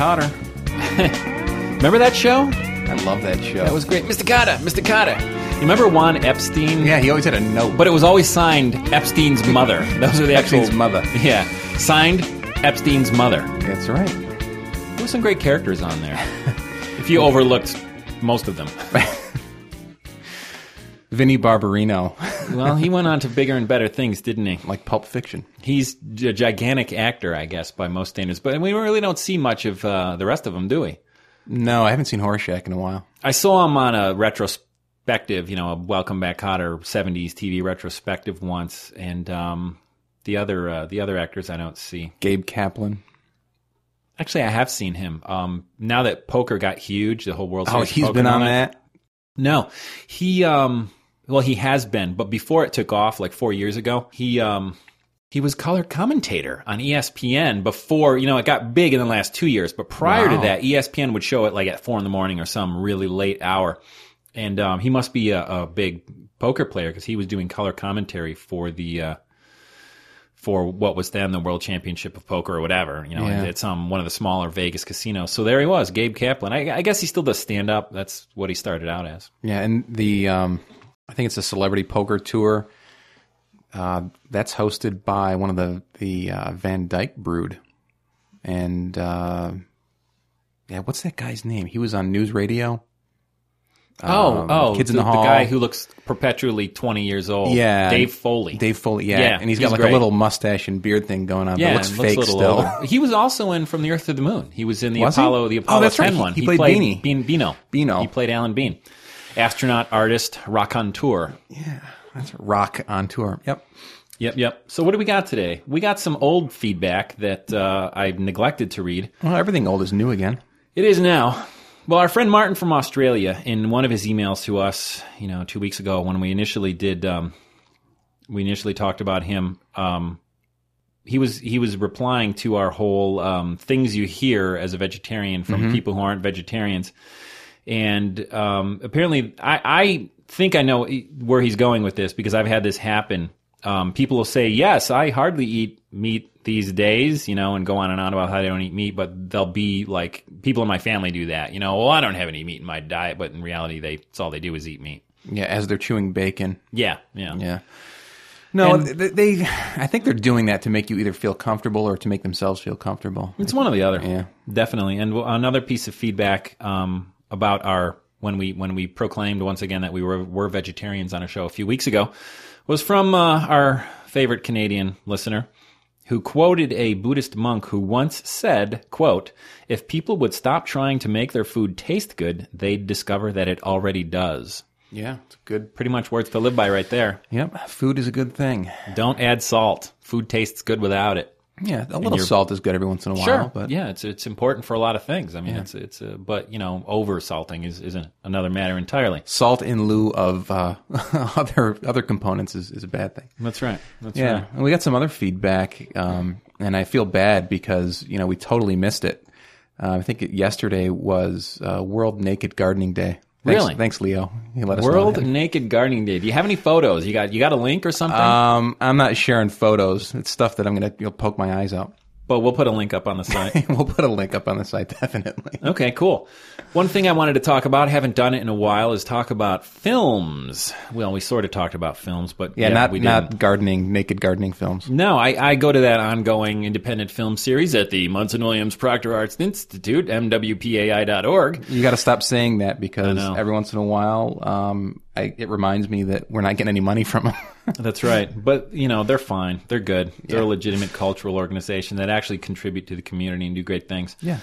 Kotter. Remember that show? I love that show. That was great. Mr. Carter, Mr. Carter. You remember Juan Epstein? yeah, he always had a note. But it was always signed Epstein's mother. Those are the actual. Epstein's mother. Yeah. Signed Epstein's mother. That's right. There were some great characters on there. if you overlooked most of them. Vinnie Barbarino, Well, he went on to bigger and better things, didn't he? like Pulp Fiction. He's a gigantic actor, I guess, by most standards. But we really don't see much of uh, the rest of them, do we? No, I haven't seen Horshack in a while. I saw him on a retrospective, you know, a Welcome Back Kotter '70s TV retrospective once, and um, the other uh, the other actors I don't see. Gabe Kaplan. Actually, I have seen him. Um, now that poker got huge, the whole world. Oh, he's been on that. No, he um, well, he has been, but before it took off, like four years ago, he um, he was color commentator on ESPN before you know it got big in the last two years. But prior to that, ESPN would show it like at four in the morning or some really late hour, and um, he must be a, a big poker player because he was doing color commentary for the. Uh, for what was then the World Championship of Poker or whatever, you know, Yeah. at some one of the smaller Vegas casinos. So there he was, Gabe Kaplan. I, I guess he still does stand up. That's what he started out as. Yeah, and the um, I think it's a celebrity poker tour. Uh, that's hosted by one of the the uh, Van Dyke Brood, and uh, yeah, what's that guy's name? He was on News Radio. Oh, Um, oh, Kids in the, the Hall. guy who looks perpetually twenty years old. Yeah, Dave Foley. Dave Foley, yeah, Yeah, and he's he's got like great. a little mustache and beard thing going on. yeah, but looks fake still. He was also in From the Earth to the Moon. He was in the Was he? Apollo, the Oh, Apollo that's 10 He- one. he played Beanie. Bean, Beano. Beano. He played Alan Bean. Astronaut, artist, rock on tour. Yeah, That's rock on tour. Yep. Yep, yep. So what do we got today? We got some old feedback that uh, I neglected to read. Well, everything old is new again. It is now. Well, our friend Martin from Australia, in one of his emails to us, you know, two weeks ago when we initially did, um, we initially talked about him. Um, he was he was replying to our whole um, things you hear as a vegetarian from people who aren't vegetarians, and um, apparently, I, I think I know where he's going with this because I've had this happen. Um, people will say, "Yes, I hardly eat meat these days," you know, and go on and on about how they don't eat meat. But they'll be like, people in my family do that, you know. Well, I don't have any meat in my diet, but in reality, they it's all they do is eat meat. Yeah, as they're chewing bacon. Yeah, yeah, Yeah. No, And- they, they. I think they're doing that to make you either feel comfortable or to make themselves feel comfortable. It's one or the other. Yeah. definitely. And another piece of feedback um, about our when we when we proclaimed once again that we were were vegetarians on a show a few weeks ago was from uh, our favorite Canadian listener who quoted a Buddhist monk who once said, quote, if people would stop trying to make their food taste good, they'd discover that it already does. Yeah, it's good. Pretty much words to live by right there. Yep, food is a good thing. Don't add salt. Food tastes good without it. Yeah, a little salt is good every once in a while. Sure, but yeah, it's it's important for a lot of things. I mean, it's it's uh, but you know, over salting is isn't another matter entirely. salt in lieu of uh, other other components is, is a bad thing. That's right. That's Yeah, right. and we got some other feedback, um, and I feel bad because you know we totally missed it. Uh, I think yesterday was uh, World Naked Gardening Day. Thanks, Really? Thanks, Leo. He let us know World. Naked Gardening Day. Do you have any photos? You got you got a link or something? Um, I'm not sharing photos. It's stuff that I'm gonna you'll poke my eyes out. But we'll put a link up on the site. we'll put a link up on the site definitely. Okay, cool. One thing I wanted to talk about, haven't done it in a while, is talk about films. Well, we sort of talked about films, but Yeah, not we didn't. not gardening, naked gardening films. No, I, I go to that ongoing independent film series at the Munson Williams Proctor Arts Institute, mwpai.org. You got to stop saying that because every once in a while, um, I, it reminds me that we're not getting any money from them. That's right. But, you know, they're fine. They're good. They're a legitimate cultural organization that actually contribute to the community and do great things. yeah.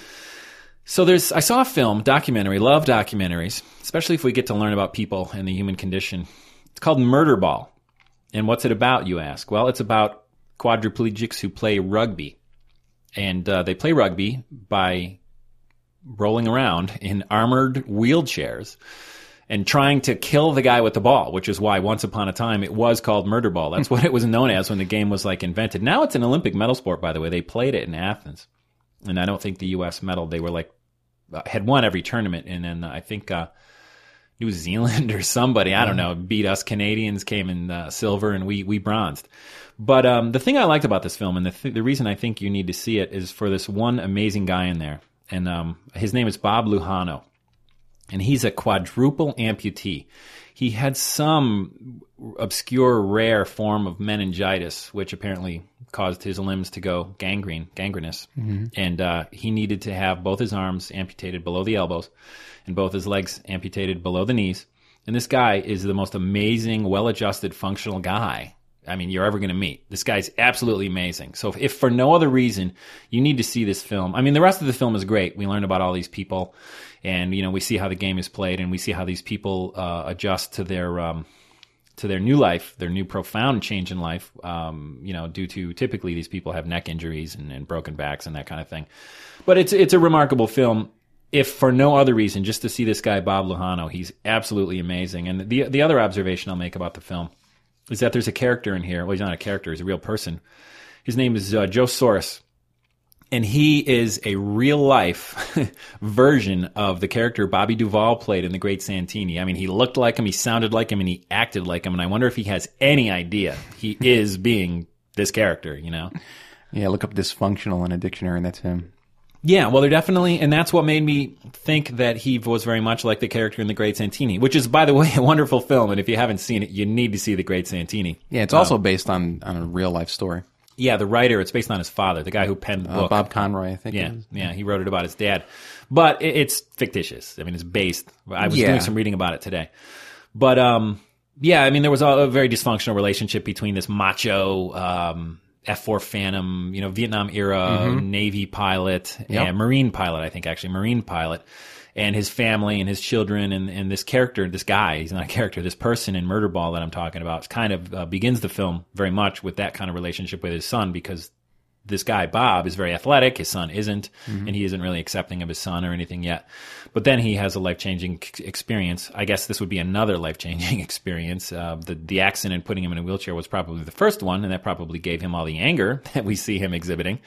So there's I saw a film, documentary, love documentaries, especially if we get to learn about people and the human condition. It's called Murderball. And what's it about, you ask? Well, it's about quadriplegics who play rugby. and uh, they play rugby by rolling around in armored wheelchairs and trying to kill the guy with the ball, which is why once upon a time it was called murder ball. That's what it was known as when the game was like invented. Now it's an Olympic medal sport, by the way. They played it in Athens, and I don't think the U.S. medal. They were like uh, had won every tournament, and then uh, I think uh, New Zealand or somebody I don't know beat us. Canadians came in uh, silver, and we we bronzed. But um, the thing I liked about this film, and the th- the reason I think you need to see it, is for this one amazing guy in there, and um, his name is Bob Lujano and he's a quadruple amputee. He had some obscure, rare form of meningitis, which apparently caused his limbs to go gangrene, gangrenous, and uh, he needed to have both his arms amputated below the elbows and both his legs amputated below the knees. And this guy is the most amazing, well-adjusted, functional guy. I mean, you're ever going to meet. This guy's absolutely amazing. So, if, if for no other reason, you need to see this film. I mean, the rest of the film is great. We learn about all these people, and you know, we see how the game is played, and we see how these people uh, adjust to their um, to their new life, their new profound change in life. Um, you know, due to typically these people have neck injuries and, and broken backs and that kind of thing. But it's it's a remarkable film. If for no other reason, just to see this guy Bob Lujano, he's absolutely amazing. And the the other observation I'll make about the film is that there's a character in here. Well, he's not a character; he's a real person. His name is uh, Joe Soares, and he is a real life version of the character Bobby Duvall played in The Great Santini. I mean, he looked like him, he sounded like him, and he acted like him. And I wonder if he has any idea he is being this character. You know? Yeah, look up dysfunctional in a dictionary, and that's him. Yeah, well, they're definitely, and that's what made me think that he was very much like the character in The Great Santini, which is, by the way, a wonderful film. And if you haven't seen it, you need to see The Great Santini. Yeah, it's um, also based on on a real life story. Yeah, the writer, it's based on his father, the guy who penned the Uh, book. Bob Conroy, I think. Yeah, yeah, he wrote it about his dad, but it, it's fictitious. I mean, it's based. I was Yeah. doing some reading about it today, but um, yeah, I mean, there was a, a very dysfunctional relationship between this macho um, F4 Phantom, you know, Vietnam era Navy pilot Mm-hmm. Yep. and Marine pilot, I think actually Marine pilot, and his family and his children and, and this character, this guy, he's not a character, this person in Murderball that I'm talking about, kind of uh, begins the film very much with that kind of relationship with his son because this guy Bob is very athletic. His son isn't, and he isn't really accepting of his son or anything yet. But then he has a life changing experience. I guess this would be another life changing experience. Uh, the the accident putting him in a wheelchair was probably the first one, and that probably gave him all the anger that we see him exhibiting.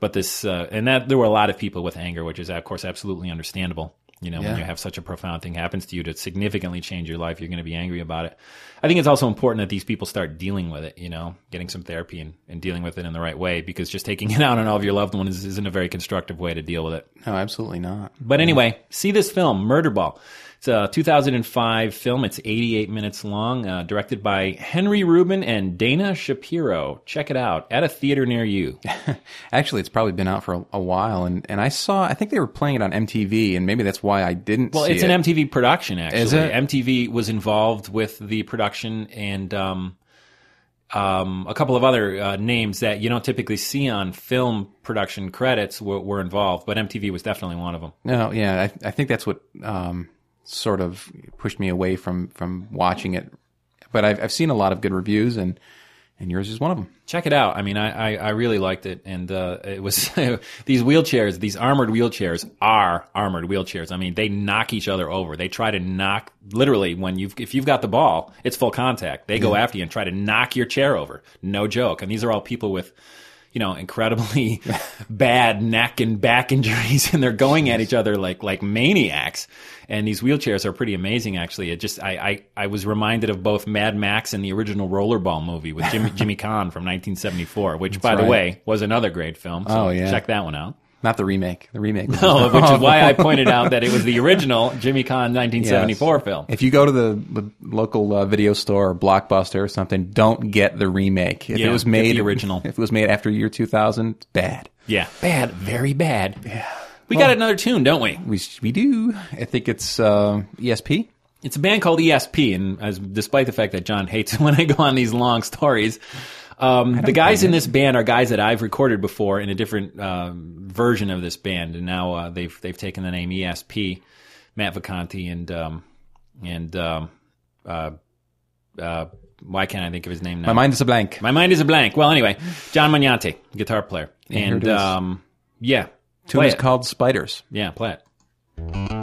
but this uh, and that there were a lot of people with anger, which is of course absolutely understandable. You know, when you have such a profound thing happens to you to significantly change your life, you're going to be angry about it. I think it's also important that these people start dealing with it, you know, getting some therapy and, and dealing with it in the right way because just taking it out on all of your loved ones isn't a very constructive way to deal with it. No, absolutely not. But anyway, see this film, Murderball. It's a 2005 film. It's 88 minutes long, uh, directed by Henry Rubin and Dana Shapiro. Check it out at a theater near you. Actually, it's probably been out for a, a while, and, and I saw. I think they were playing it on MTV, and maybe that's why I didn't. Well, it's it. an MTV production, actually. Is it? MTV was involved with the production and um, um, a couple of other uh, names that you don't typically see on film production credits were, were involved, but MTV was definitely one of them. No, yeah, I, I think that's what um, sort of pushed me away from from watching it. But I've I've seen a lot of good reviews, and and yours is one of them. Check it out. I mean, I, I, I really liked it, and uh, it was these wheelchairs, these armored wheelchairs are armored wheelchairs. I mean, they knock each other over. They try to knock literally when you've if you've got the ball, it's full contact. They go after you and try to knock your chair over. No joke. And these are all people with you know incredibly bad neck and back injuries, and they're going at each other like like maniacs. And these wheelchairs are pretty amazing, actually. It just I, I, I was reminded of both Mad Max and the original Rollerball movie with Jimmy Jimmy Caan from 1974, which, by the way, was another great film. So Oh, yeah. check that one out. Not the remake. The remake. No, which is why I pointed out that it was the original Jimmy Caan 1974 film. If you go to the, the local uh, video store or Blockbuster or something, don't get the remake. If Yeah, it was made the original. if it was made after year 2000, bad. Yeah, bad, very bad. Yeah. We got another tune, don't we? We we do. I think it's uh, ESP. It's a band called ESP, and as despite the fact that John hates it when I go on these long stories, um, the guys in this band are guys that I've recorded before in a different um, version of this band, and now uh, they've they've taken the name ESP, Matt Vacanti and um, and um, uh, uh, why can't I think of his name now? My mind is a blank. My mind is a blank. Well, anyway, John Magnante, guitar player, and um, Yeah. Tune is it. called Spiders. Yeah, play it.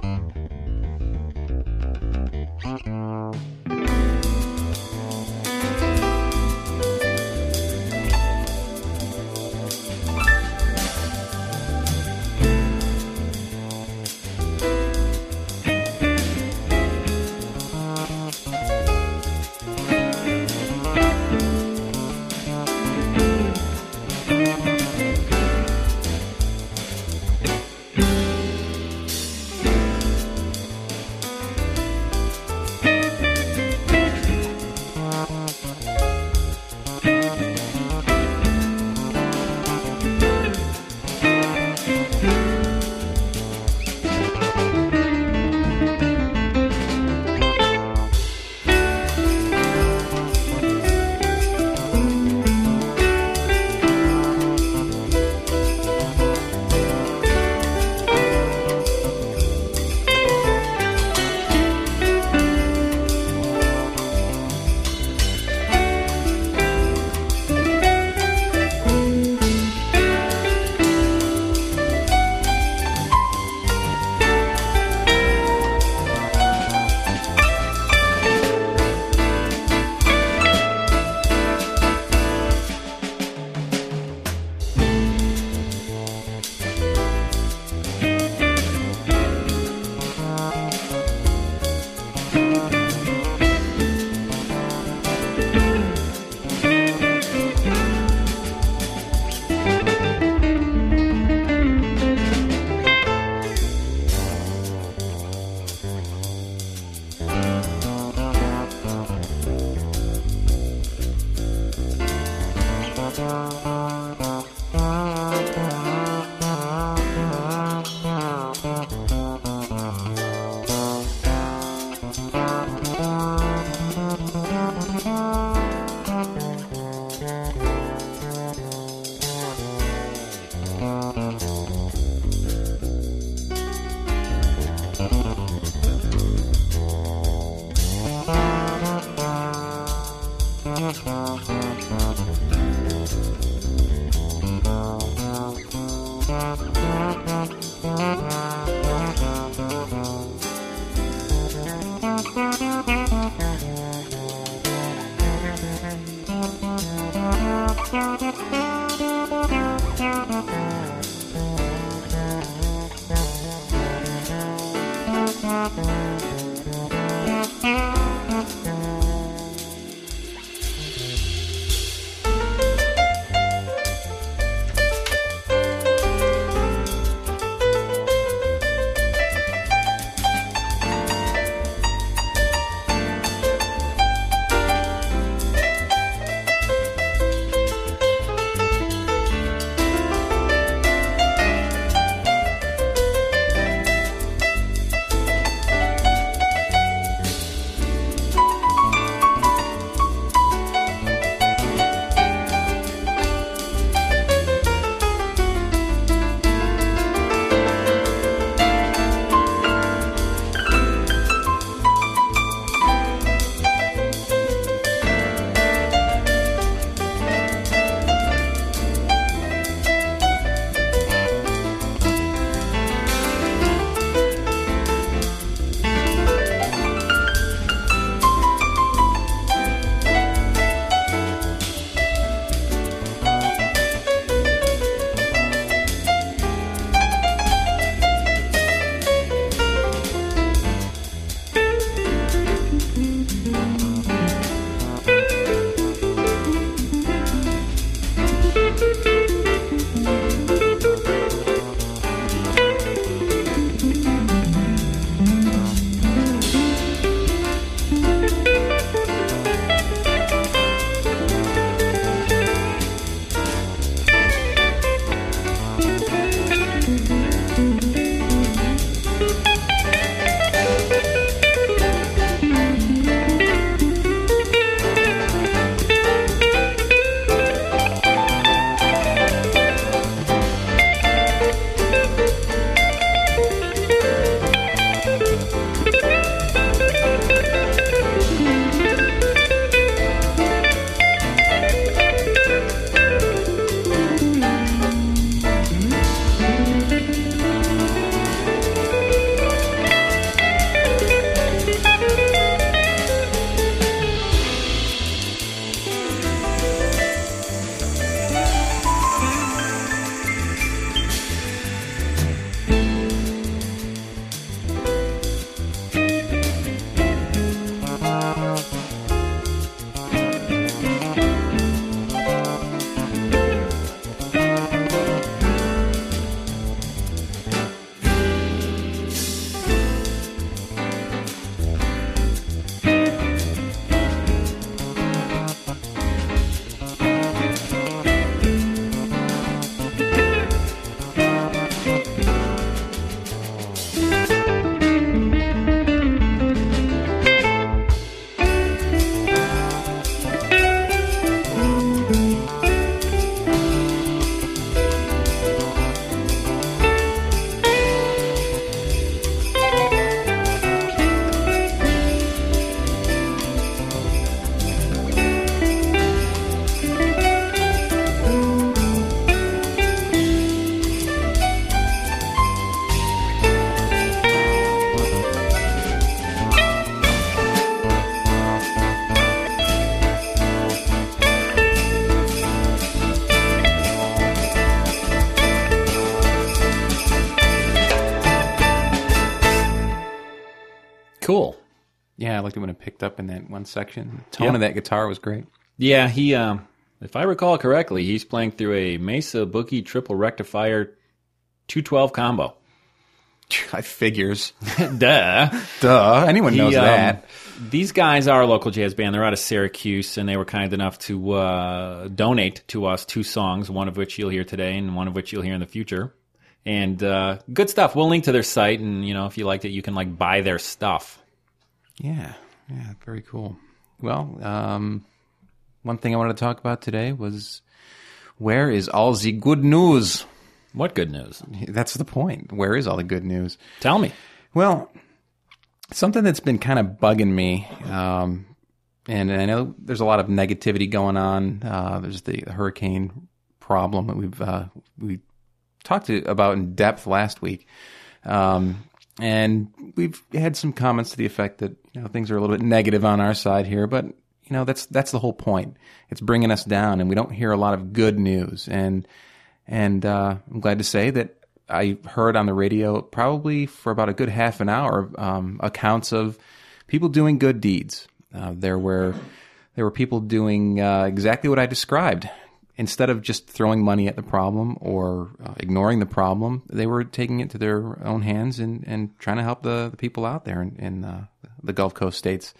Yeah, I liked it when it picked up in that one section. The tone Yeah. of that guitar was great. Yeah, he. Um, if I recall correctly, he's playing through a Mesa Boogie triple rectifier 212 combo. I figures. Duh. Duh. Anyone knows He, um, that. These guys are a local jazz band. They're out of Syracuse, and they were kind enough to uh, donate to us two songs, one of which you'll hear today, and one of which you'll hear in the future. And uh, good stuff. We'll link to their site, and you know, if you liked it, you can like buy their stuff. Yeah, yeah, very cool. Well, um, one thing I wanted to talk about today was where is all the good news? What good news? That's the point. Where is all the good news? Tell me. Well, something that's been kind of bugging me, um, and I know there's a lot of negativity going on. Uh, there's the hurricane problem that we've uh, we talked to, about in depth last week, um, and we've had some comments to the effect that you know things are a little bit negative on our side here, but you know that's that's the whole point. It's bringing us down, and we don't hear a lot of good news. And and uh, I'm glad to say that I heard on the radio probably for about a good half an hour um, accounts of people doing good deeds. Uh, there were there were people doing uh, exactly what I described. Instead of just throwing money at the problem or uh, ignoring the problem, they were taking it to their own hands and, and trying to help the, the people out there in, in the Gulf Coast states.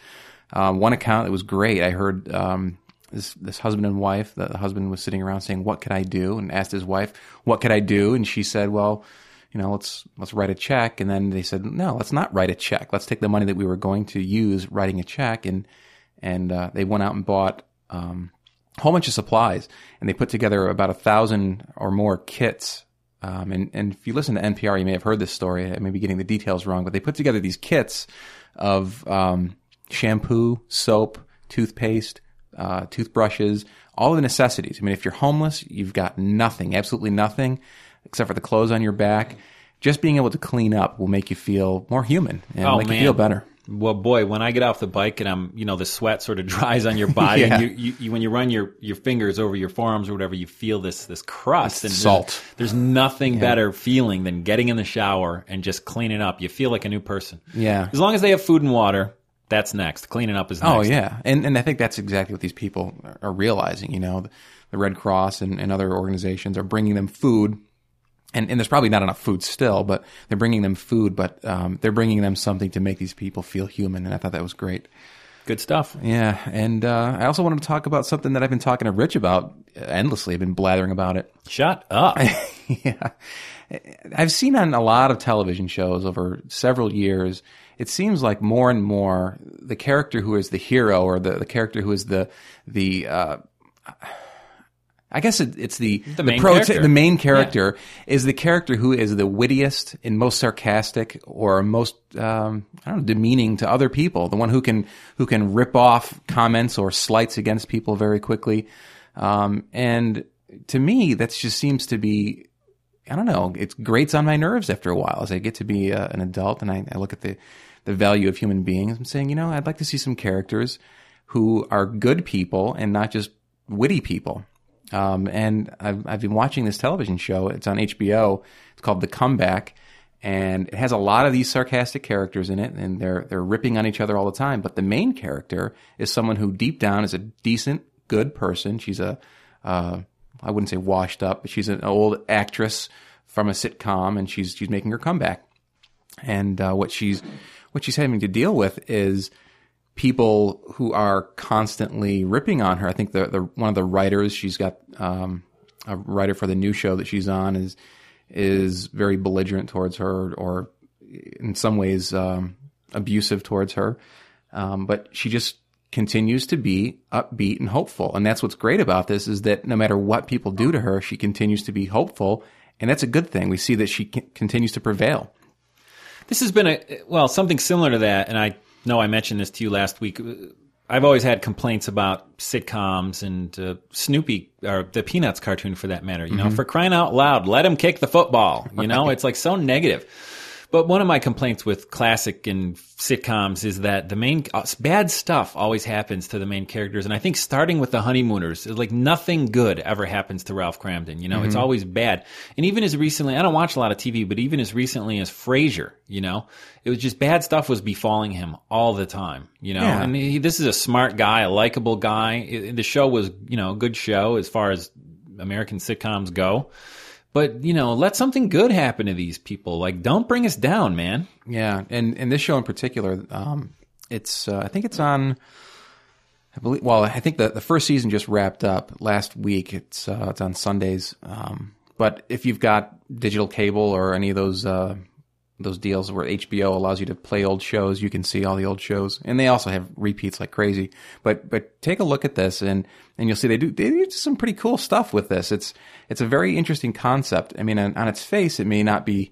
Um, one account that was great. I heard um, this this husband and wife. The husband was sitting around saying, "What could I do?" and asked his wife, "What could I do?" And she said, "Well, you know, let's let's write a check." And then they said, "No, let's not write a check. Let's take the money that we were going to use writing a check." And and uh, they went out and bought um, a whole bunch of supplies, and they put together about a thousand or more kits. Um, and, and if you listen to NPR, you may have heard this story. I may be getting the details wrong, but they put together these kits of um, shampoo, soap, toothpaste, uh, toothbrushes, all the necessities. I mean, if you're homeless, you've got nothing, absolutely nothing, except for the clothes on your back. Just being able to clean up will make you feel more human and Oh, make man. you feel better. Well, boy, when I get off the bike and I'm, you know, the sweat sort of dries on your body, Yeah. and you, you, you, when you run your, your fingers over your forearms or whatever, you feel this this crust and salt. There's, nothing better feeling than getting in the shower and just cleaning up. You feel like a new person. Yeah. As long as they have food and water, that's next. Cleaning up is oh, next. Oh yeah, and and I think that's exactly what these people are- are realizing. You know, the Red Cross and, and other organizations are bringing them food, and and there's probably not enough food still, but they're bringing them food, but um, they're bringing them something to make these people feel human, and I thought that was great. Good stuff. Yeah, and uh, I also wanted to talk about something that I've been talking to Rich about endlessly. I've been blathering about it. Shut up. yeah. I've seen on a lot of television shows over several years, it seems like more and more the character who is the hero or the, the character who is the, the, uh, I guess it, it's the, the, main character. the main character is the character who is the wittiest and most sarcastic or most, um, I don't know, demeaning to other people. The one who can, who can rip off comments or slights against people very quickly. Um, and to me, that just seems to be I don't know. It grates on my nerves after a while as I get to be uh, an adult and I, I look at the, the value of human beings. I'm saying, you know, I'd like to see some characters who are good people and not just witty people. Um, and I've, I've been watching this television show. It's on HBO. It's called The Comeback. And it has a lot of these sarcastic characters in it, and they're they're ripping on each other all the time. But the main character is someone who deep down is a decent, good person. She's a uh, I wouldn't say washed up, but she's an old actress from a sitcom, and she's she's making her comeback. And uh, what she's what she's having to deal with is people who are constantly ripping on her. I think the, the one of the writers she's got um, a writer for the new show that she's on is is very belligerent towards her, or in some ways um, abusive towards her. Um, but she just continues to be upbeat and hopeful. And that's what's great about this is that no matter what people do to her, she continues to be hopeful. And that's a good thing. We see that she c- continues to prevail. This has been a well something similar to that, and I know I mentioned this to you last week. I've always had complaints about sitcoms and uh, Snoopy or the Peanuts cartoon for that matter. You know, for crying out loud, let him kick the football. You know, it's like so negative. But one of my complaints with classic and sitcoms is that the main uh, bad stuff always happens to the main characters, and I think starting with the honeymooners, like nothing good ever happens to Ralph Kramden. You know, Mm-hmm. it's always bad. And even as recently, I don't watch a lot of TV, but even as recently as Frasier, you know, it was just bad stuff was befalling him all the time. You know, Yeah. and he, this is a smart guy, a likable guy. It- the show was, you know, a good show as far as American sitcoms go. But you know, let something good happen to these people. Like, don't bring us down, man. Yeah, and and this show in particular, um, it's uh, I think it's on. I believe. Well, I think the the first season just wrapped up last week. It's uh, it's on Sundays. Um, but if you've got digital cable or any of those uh, those deals where HBO allows you to play old shows, you can see all the old shows, and they also have repeats like crazy. But but take a look at this, and and you'll see they do they do some pretty cool stuff with this. It's it's a very interesting concept. I mean, on, on its face, it may not be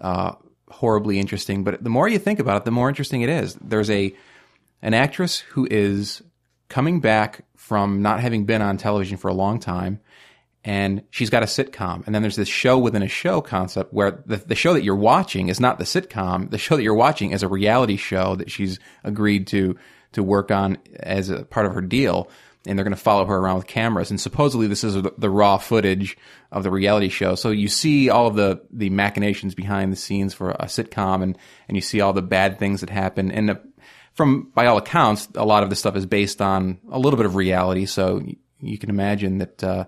uh, horribly interesting, but the more you think about it, the more interesting it is. There's a an actress who is coming back from not having been on television for a long time, and she's got a sitcom. And then there's this show within a show concept where the, the show that you're watching is not the sitcom. The show that you're watching is a reality show that she's agreed to to work on as a part of her deal. And they're going to follow her around with cameras. And supposedly this is the, the raw footage of the reality show. So you see all of the, the machinations behind the scenes for a sitcom and, and you see all the bad things that happen. And the, from by all accounts, a lot of this stuff is based on a little bit of reality. So you, you can imagine that uh,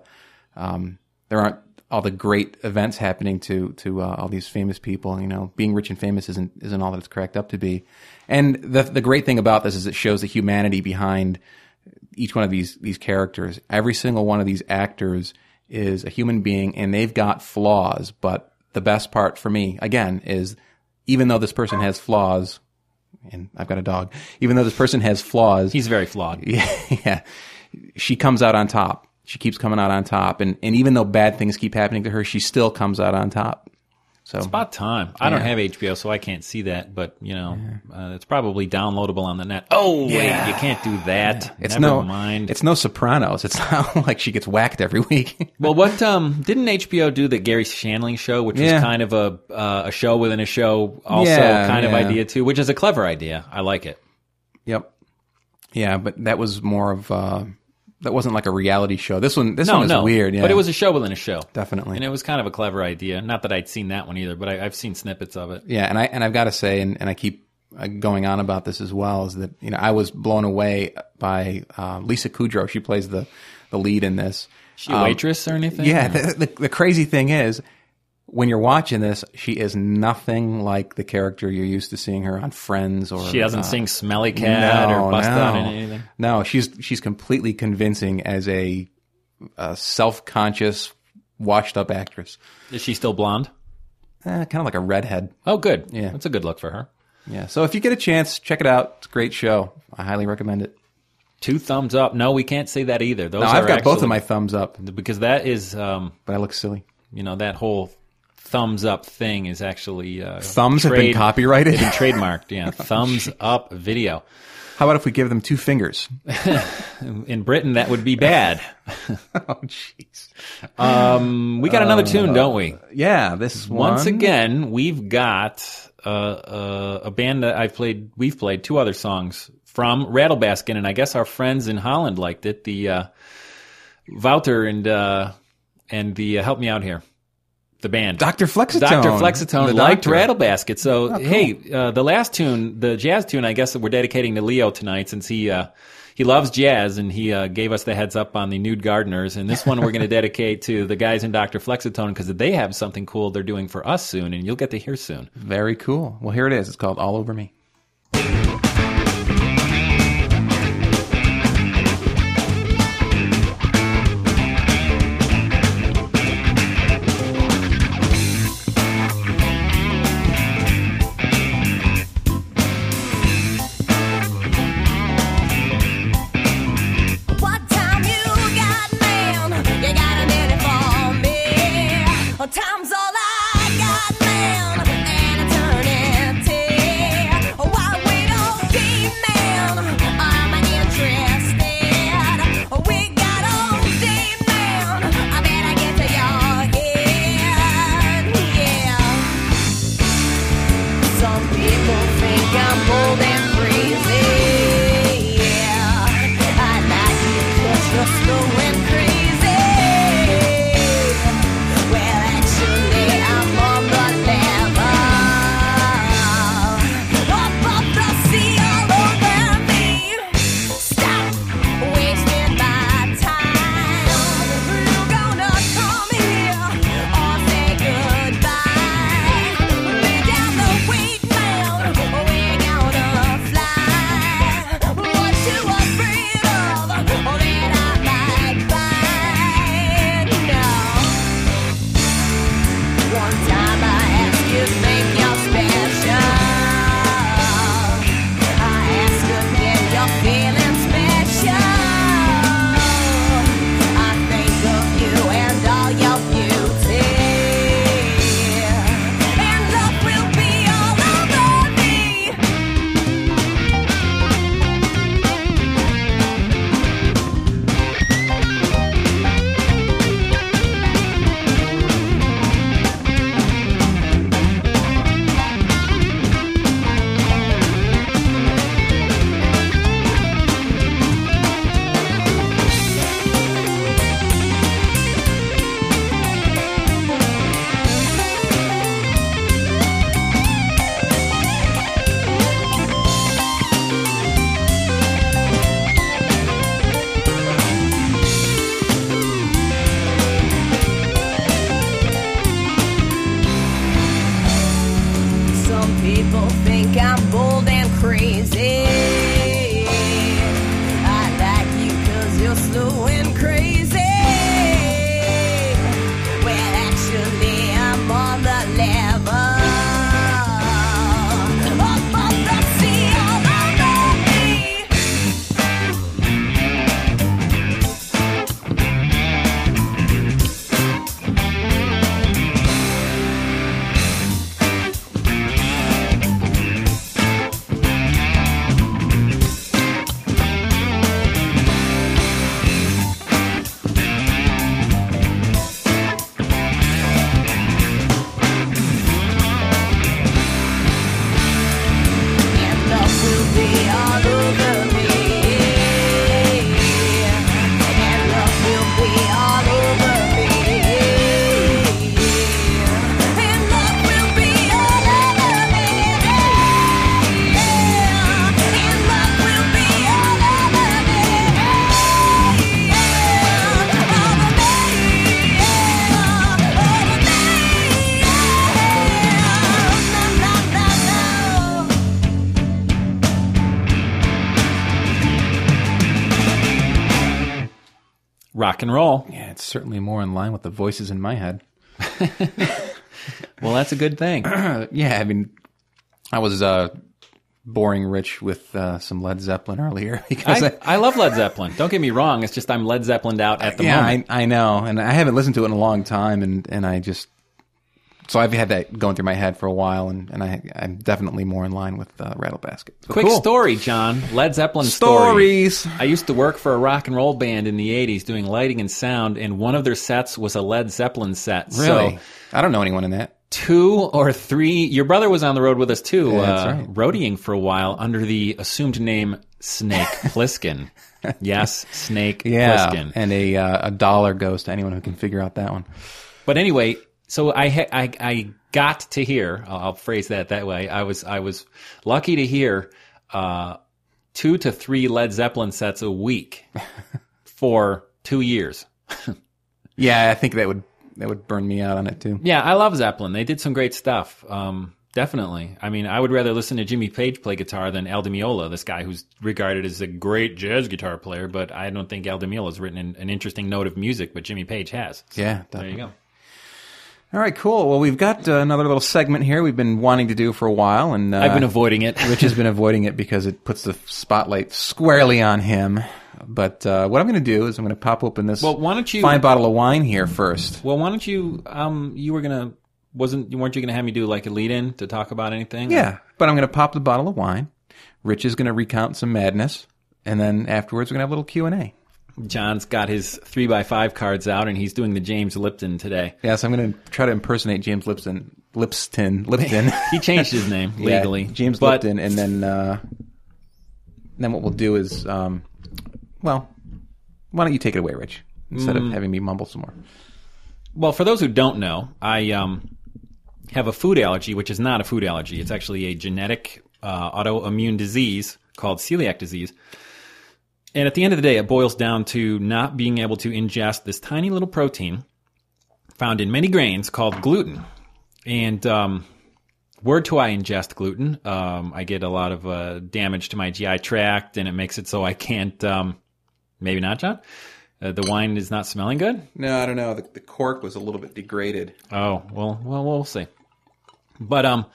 um, there aren't all the great events happening to to uh, all these famous people. You know, being rich and famous isn't isn't all that it's cracked up to be. And the the great thing about this is it shows the humanity behind each one of these these characters. Every single one of these actors is a human being, and they've got flaws. But the best part for me, again, is even though this person has flaws, and I've got a dog. Even though this person has flaws, He's very flawed. yeah, yeah, she comes out on top. She keeps coming out on top, and and even though bad things keep happening to her, she still comes out on top. So it's About time. I don't have HBO, so I can't see that. But you know, uh, it's probably downloadable on the net. Oh wait, you can't do that. it's Never no mind. It's no Sopranos. It's not like she gets whacked every week. well, what um didn't HBO do the Garry Shandling show, which Yeah. was kind of a uh, a show within a show, also Yeah, kind of idea too, which is a clever idea. I like it. yep. Yeah, but that was more of uh, that wasn't like a reality show. This one, this No, one is no, weird. Yeah, but it was a show within a show, definitely. and it was kind of a clever idea. Not that I'd seen that one either, but I, I've seen snippets of it. Yeah, and I and I've got to say, and, and I keep uh, going on about this as well, is that you know I was blown away by uh, Lisa Kudrow. She plays the the lead in this. She a waitress or anything? Um, Yeah, the, the, the crazy thing is, when you're watching this, she is nothing like the character you're used to seeing her on Friends or. she doesn't uh, sing "Smelly Cat" or "Bust no. Out" in anything. No, she's she's completely convincing as a, a self-conscious, washed-up actress. Is she still blonde? Eh, kind of like a redhead. Oh, good. Yeah. that's a good look for her. Yeah. So if you get a chance, check it out. It's a great show. I highly recommend it. Two thumbs up. No, we can't say that either. Those are I've got both of my thumbs up, because that is, um, but I look silly. you know, that whole thumbs up thing is actually uh, Thumbs have been copyrighted. Been trademarked. Yeah, thumbs up video. How about if we give them two fingers? In Britain, that would be bad. oh, jeez. Um, we got another tune, don't we? Yeah, this Once one. again, we've got uh, uh, a band that I've played. We've played two other songs from Rattlebasket, and I guess our friends in Holland liked it. The uh, Wouter and uh, and the uh, help me out here, the band Dr. Flexitone. Dr. Flexitone liked. Rattlebasket. So hey, uh, the last tune, the jazz tune, I guess that we're dedicating to Leo tonight, since he uh, he loves jazz and he uh, gave us the heads up on the Nude Gardeners. And this one we're going to dedicate to the guys in Dr. Flexitone because they have something cool they're doing for us soon, and you'll get to hear soon. Very cool. Well, here it is. It's called All Over Me. And roll. Yeah, it's certainly more in line with the voices in my head. Well, that's a good thing. yeah, I mean, I was uh, boring Rich with uh, some Led Zeppelin earlier because I, I love Led Zeppelin. Don't get me wrong. It's just I'm Led Zeppelined out at the yeah, moment. I, I know, and I haven't listened to it in a long time, and and I just so I've had that going through my head for a while, and and I I'm definitely more in line with uh, Rattlebasket. So Quick cool. story, John. Led Zeppelin story. stories. I used to work for a rock and roll band in the 80s doing lighting and sound, and one of their sets was a Led Zeppelin set. Really, So I don't know anyone in that. two or three, your brother was on the road with us too, Yeah, uh, right. roadieing for a while under the assumed name Snake Plissken. yes, Snake Yeah, Plissken. and a uh, a dollar goes to anyone who can figure out that one. But anyway, so I, ha- I I got to hear. I'll, phrase that that way. I was I was lucky to hear uh, two to three Led Zeppelin sets a week for two years. Yeah, I think that would that would burn me out on it too. Yeah, I love Zeppelin. They did some great stuff. Um, definitely. I mean, I would rather listen to Jimmy Page play guitar than Al Di Meola, this guy who's regarded as a great jazz guitar player. But I don't think Al Di Meola's written an, an interesting note of music, but Jimmy Page has. So Yeah, there you go. All right, cool. Well, we've got uh, another little segment here we've been wanting to do for a while, and uh, I've been avoiding it. Rich has been avoiding it because it puts the spotlight squarely on him. But uh, what I'm going to do is I'm going to pop open this Well, why don't you- fine bottle of wine here first. Well, why don't you? Um, you were gonna wasn't weren't you gonna have me do like a lead in to talk about anything? Yeah, but I'm going to pop the bottle of wine. Rich is going to recount some madness, and then afterwards we're going to have a little Q and A. John's got his three by five cards out, and he's doing the James Lipton today. Yeah, so I'm going to try to impersonate James Lipton. Lipston. Lipton. He changed his name Yeah, legally. James but Lipton, and then uh, then what we'll do is, um, well, why don't you take it away, Rich, instead Mm. of having me mumble some more? Well, for those who don't know, I um, have a food allergy, which is not a food allergy. It's actually a genetic uh, autoimmune disease called celiac disease. And at the end of the day, it boils down to not being able to ingest this tiny little protein found in many grains called gluten. And um, word to I ingest gluten, um, I get a lot of uh, damage to my GI tract, and it makes it so I can't. Um, maybe not, John. Uh, the wine is not smelling good. No, I don't know. The, the cork was a little bit degraded. Oh well, well, we'll see. But um,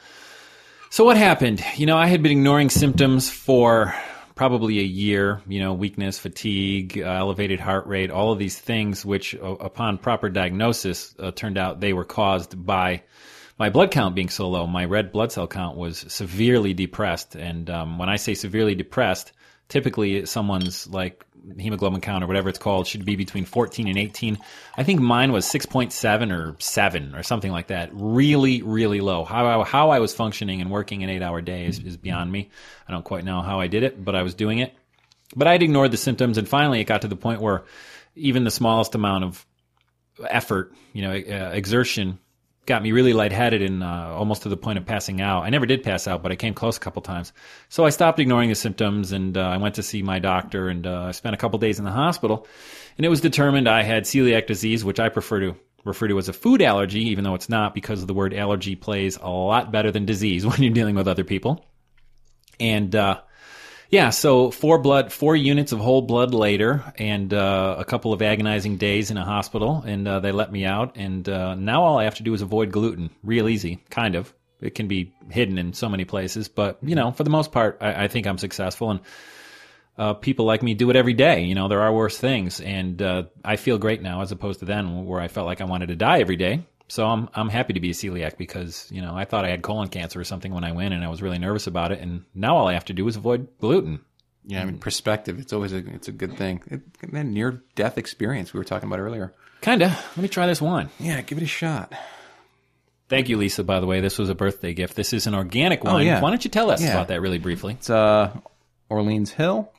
so what happened? You know, I had been ignoring symptoms for probably a year. You know, weakness, fatigue, uh, elevated heart rate, all of these things, which uh, upon proper diagnosis uh, turned out they were caused by my blood count being so low. My red blood cell count was severely depressed, and um, when I say severely depressed, typically someone's like hemoglobin count or whatever it's called should be between 14 and 18 i think mine was 6.7 or 7 or something like that. Really really low. How I, how I was functioning and working an 8 hour day is, is beyond me. I don't quite know how i did it but i was doing it. But i'd ignored the symptoms and finally it got to the point where even the smallest amount of effort you know uh, exertion got me really lightheaded and uh, almost to the point of passing out. I never did pass out, but I came close a couple times. So I stopped ignoring the symptoms and uh, I went to see my doctor and uh, I spent a couple days in the hospital. And it was determined I had celiac disease, which I prefer to refer to as a food allergy, even though it's not because the word allergy plays a lot better than disease when you're dealing with other people. And uh, yeah, so four blood, four units of whole blood later, and uh, a couple of agonizing days in a hospital, and uh, they let me out. And uh, now all I have to do is avoid gluten. Real easy, kind of. It can be hidden in so many places, but you know, for the most part, I, I think I'm successful, and uh, people like me do it every day. You know, there are worse things, and uh, I feel great now as opposed to then, where I felt like I wanted to die every day. So I'm I'm happy to be a celiac because you know I thought I had colon cancer or something when I went, and I was really nervous about it. And now all I have to do is avoid gluten. Yeah, I mean perspective. It's always a it's a good thing. It, that near death experience we were talking about earlier. Kinda. Let me try this wine. Yeah, give it a shot. Thank you, Lisa. By the way, this was a birthday gift. This is an organic wine. yeah. Why don't you tell us Yeah. about that really briefly? It's uh, Orleans Hill,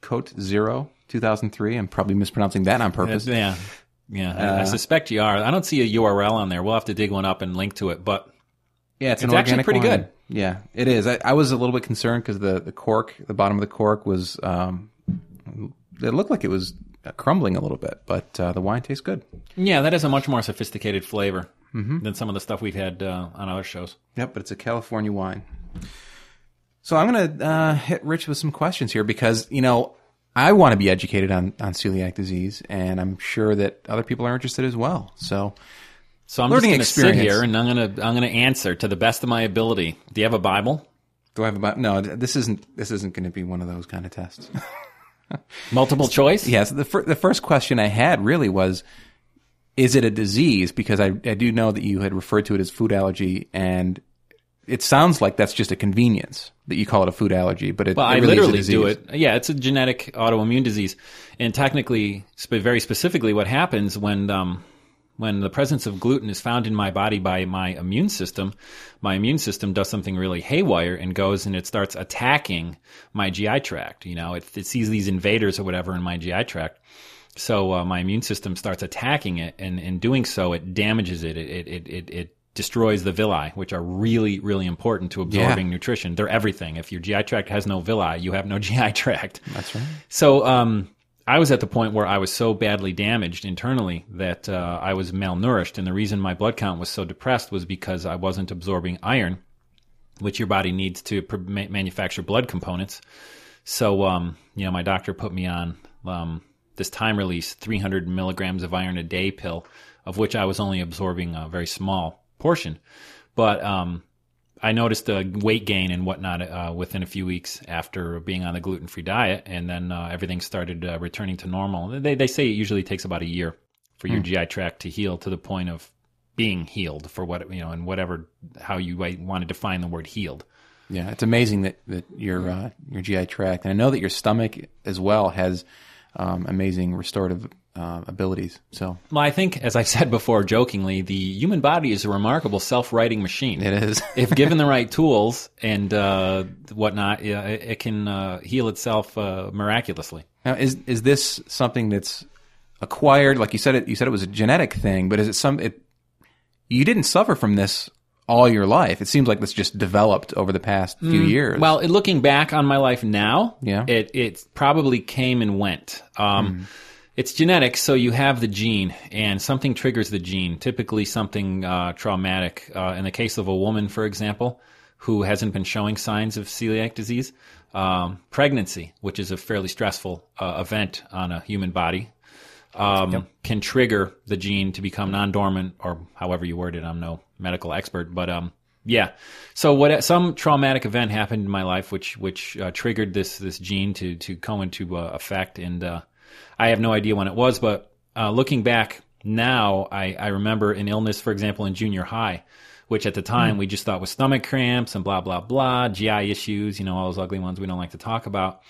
Cote Zero, 2003. I'm probably mispronouncing that on purpose. Yeah, yeah. I, I suspect you are. I don't see a URL on there. We'll have to dig one up and link to it. But Yeah, it's, It's an actually pretty wine. good. Yeah, it is. I, I was a little bit concerned because the, the cork, the bottom of the cork was, um, it looked like it was crumbling a little bit, but uh, the wine tastes good. yeah, that is a much more sophisticated flavor than some of the stuff we've had uh, on other shows. Yep, but it's a California wine. So I'm going to uh, hit Rich with some questions here because, you know, I want to be educated on, on celiac disease, and I'm sure that other people are interested as well. So, So I'm Learning just to sit experience. here and I'm going to I'm to answer to the best of my ability. Do you have a Bible? do I have about no? This isn't this isn't going to be one of those kind of tests. Multiple choice? yes, the fir- the first question I had really was, is it a disease? Because I I do know that you had referred to it as food allergy, and it sounds like that's just a convenience that you call it a food allergy, but it, Well, it I really is a literally do it. Yeah, it's a genetic autoimmune disease, and technically, very specifically, what happens when um, when the presence of gluten is found in my body by my immune system, my immune system does something really haywire and goes and it starts attacking my GI tract. You know, it, it sees these invaders or whatever in my GI tract. So uh, my immune system starts attacking it, and in doing so, it damages it. It it it, it, it destroys the villi, which are really really important to absorbing nutrition. They're everything. If your GI tract has no villi, you have no GI tract. That's right. So um, I was at the point where I was so badly damaged internally that uh, I was malnourished, and the reason my blood count was so depressed was because I wasn't absorbing iron, which your body needs to pr- ma- manufacture blood components. So um, you know, my doctor put me on um, this time release 300 milligrams of iron a day pill, of which I was only absorbing a very small portion, but um, I noticed a weight gain and whatnot uh, within a few weeks after being on the gluten free diet, and then uh, everything started uh, returning to normal. They they say it usually takes about a year for your GI tract to heal to the point of being healed for what you know and whatever how you might want to define the word healed. Yeah, it's amazing that that your uh, your GI tract, and I know that your stomach as well has um, amazing restorative uh, abilities. So Well, I think, as I've said before, jokingly, the human body is a remarkable self-righting machine. it is. if given the right tools and uh, whatnot, it, it can uh, heal itself uh, miraculously. now, is is this something that's acquired? Like you said, it you said it was a genetic thing, but is it some? It you didn't suffer from this all your life. It seems like this just developed over the past few years. Well, looking back on my life now, Yeah. it it probably came and went. Um, It's genetic, so you have the gene, and something triggers the gene. Typically, something uh, traumatic. Uh, in the case of a woman, for example, who hasn't been showing signs of celiac disease, um, pregnancy, which is a fairly stressful uh, event on a human body, um, can trigger the gene to become non-dormant, or however you word it. I'm no medical expert, but um, yeah. So what? Some traumatic event happened in my life, which which uh, triggered this this gene to to go into uh, effect, and uh, I have no idea when it was. But uh, looking back now, I, I remember an illness, for example, in junior high, which at the time we just thought was stomach cramps and blah blah blah, GI issues, you know, all those ugly ones we don't like to talk about.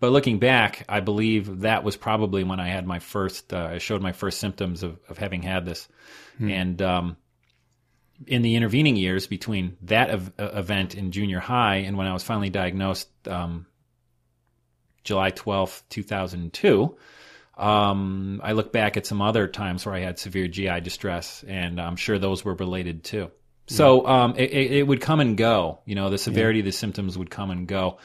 But looking back, I believe that was probably when I had my first, uh, I showed my first symptoms of, of having had this. And um, in the intervening years between that ev- event in junior high and when I was finally diagnosed, um, July 12th, 2002, um, I look back at some other times where I had severe GI distress, and I'm sure those were related too. So um, it, it it would come and go. You know, the severity of the symptoms would come and go.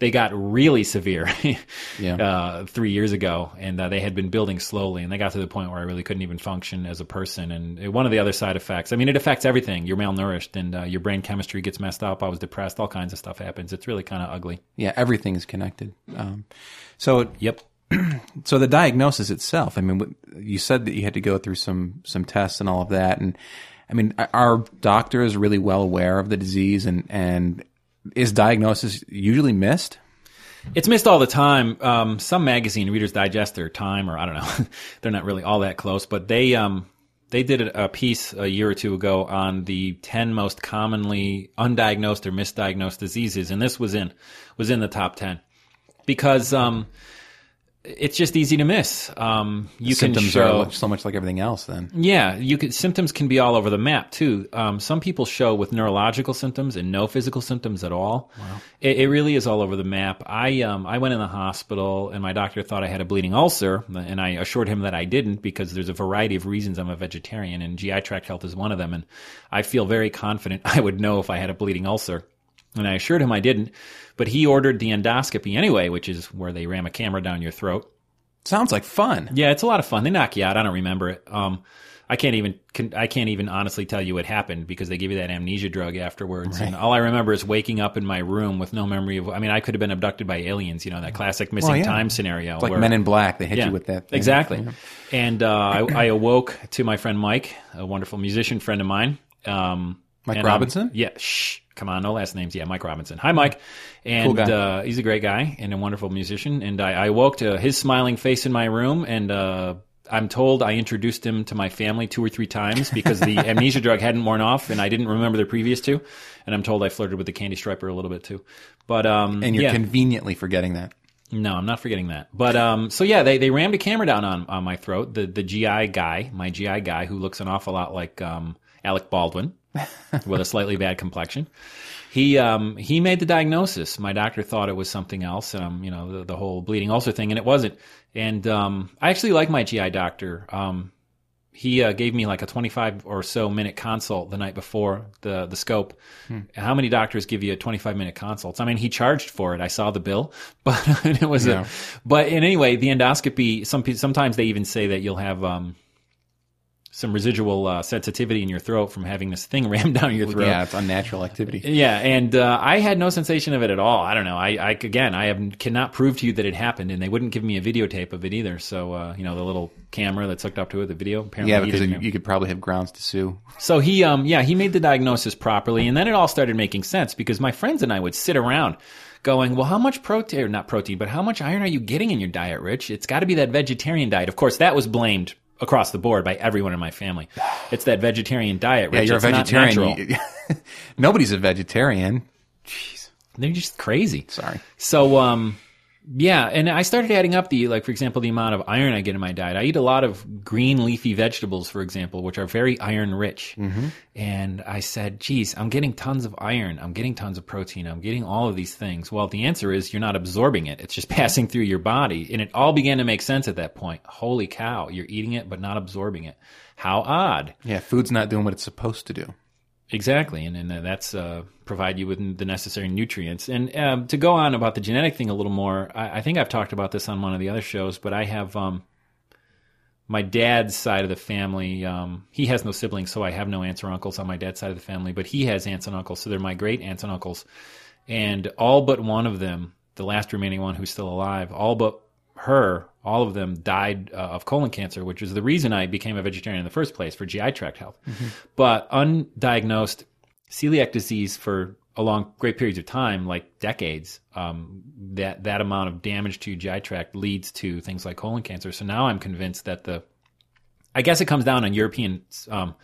They got really severe Yeah. uh, three years ago, and uh, they had been building slowly, and they got to the point where I really couldn't even function as a person. And it- one of the other side effects, I mean, it affects everything. You're malnourished, and uh, your brain chemistry gets messed up. I was depressed. All kinds of stuff happens. It's really kind of ugly. yeah, everything is connected. Um, so Yep. so the diagnosis itself. I mean, you said that you had to go through some some tests and all of that, and I mean, our doctor is really well aware of the disease, and and is diagnosis usually missed? It's missed all the time. Um, some magazine, Reader's Digest or Time, or I don't know, they're not really all that close, but they um, they did a piece a year or two ago on the ten most commonly undiagnosed or misdiagnosed diseases, and this was in was in the top ten because um, it's just easy to miss. Um, you can Symptoms show are so much like everything else. Then yeah, you could symptoms can be all over the map too. Um, some people show with neurological symptoms and no physical symptoms at all. Wow. It, it really is all over the map. I um, I went in the hospital and my doctor thought I had a bleeding ulcer, and I assured him that I didn't because there's a variety of reasons I'm a vegetarian and GI tract health is one of them. And I feel very confident I would know if I had a bleeding ulcer. And I assured him I didn't, but he ordered the endoscopy anyway, which is where they ram a camera down your throat. sounds like fun. Yeah, it's a lot of fun. They knock you out. I don't remember it. Um, I can't even can, I can't even honestly tell you what happened because they give you that amnesia drug afterwards, and all I remember is waking up in my room with no memory of. I mean, I could have been abducted by aliens, you know, that classic missing Well, yeah. time scenario. It's like where- Men in Black. They hit yeah, you with that. thing. exactly. Yeah. And uh, I, I awoke to my friend Mike, a wonderful musician friend of mine. Um, Mike and, Robinson? yeah. Shh. Come on, no last names. Yeah, Mike Robinson. Hi, Mike. And Cool. Uh, he's a great guy and a wonderful musician. And I, I awoke to his smiling face in my room, and uh, I'm told I introduced him to my family two or three times because the amnesia drug hadn't worn off, and I didn't remember the previous two. And I'm told I flirted with the candy striper a little bit too. But um, And you're yeah. conveniently forgetting that. No, I'm not forgetting that. But um, so yeah, they, they rammed a camera down on, on my throat. The the GI guy, my GI guy, who looks an awful lot like um, Alec Baldwin, with a slightly bad complexion. He um, he made the diagnosis. My doctor thought it was something else, and um, you know, the, the whole bleeding ulcer thing, and it wasn't. And um, I actually like my GI doctor. Um, he uh, gave me like a 25 or so minute consult the night before the the scope. How many doctors give you a 25 minute consults? I mean, he charged for it. I saw the bill, but it was Yeah. a. But in anyway, the endoscopy. Some sometimes they even say that you'll have um, some residual uh, sensitivity in your throat from having this thing rammed down your throat. Yeah, it's unnatural activity. Yeah, and uh, I had no sensation of it at all. I don't know. I, I again, I have, cannot prove to you that it happened, and they wouldn't give me a videotape of it either. So, uh, you know, the little camera that's hooked up to it, the video. Apparently, Yeah, because you, you could probably have grounds to sue. so he, um, yeah, he made the diagnosis properly, and then it all started making sense because my friends and I would sit around going, well, how much protein, or not protein, but how much iron are you getting in your diet, Rich? It's got to be that vegetarian diet. Of course, that was blamed across the board by everyone in my family. It's that vegetarian diet, Yeah, you're It's a vegetarian. Nobody's a vegetarian. Jeez, They're just crazy. sorry. So, um, yeah, and I started adding up the, like, for example, the amount of iron I get in my diet. I eat a lot of green leafy vegetables, for example, which are very iron rich. Mm-hmm. And I said, geez, I'm getting tons of iron. I'm getting tons of protein. I'm getting all of these things. Well, the answer is you're not absorbing it. It's just passing through your body. And it all began to make sense at that point. Holy cow, you're eating it, but not absorbing it. How odd. Yeah, food's not doing what it's supposed to do. Exactly, and, and that's uh, provide you with the necessary nutrients. And um, to go on about the genetic thing a little more, I, I think I've talked about this on one of the other shows, but I have um, my dad's side of the family. Um, he has no siblings, so I have no aunts or uncles on my dad's side of the family, but he has aunts and uncles, so they're my great aunts and uncles. And all but one of them, the last remaining one who's still alive, all but her, all of them died uh, of colon cancer, which is the reason I became a vegetarian in the first place for GI tract health. But undiagnosed celiac disease for a long, great periods of time, like decades, um, that that amount of damage to your GI tract leads to things like colon cancer. So now I'm convinced that the, I guess it comes down on European. Um,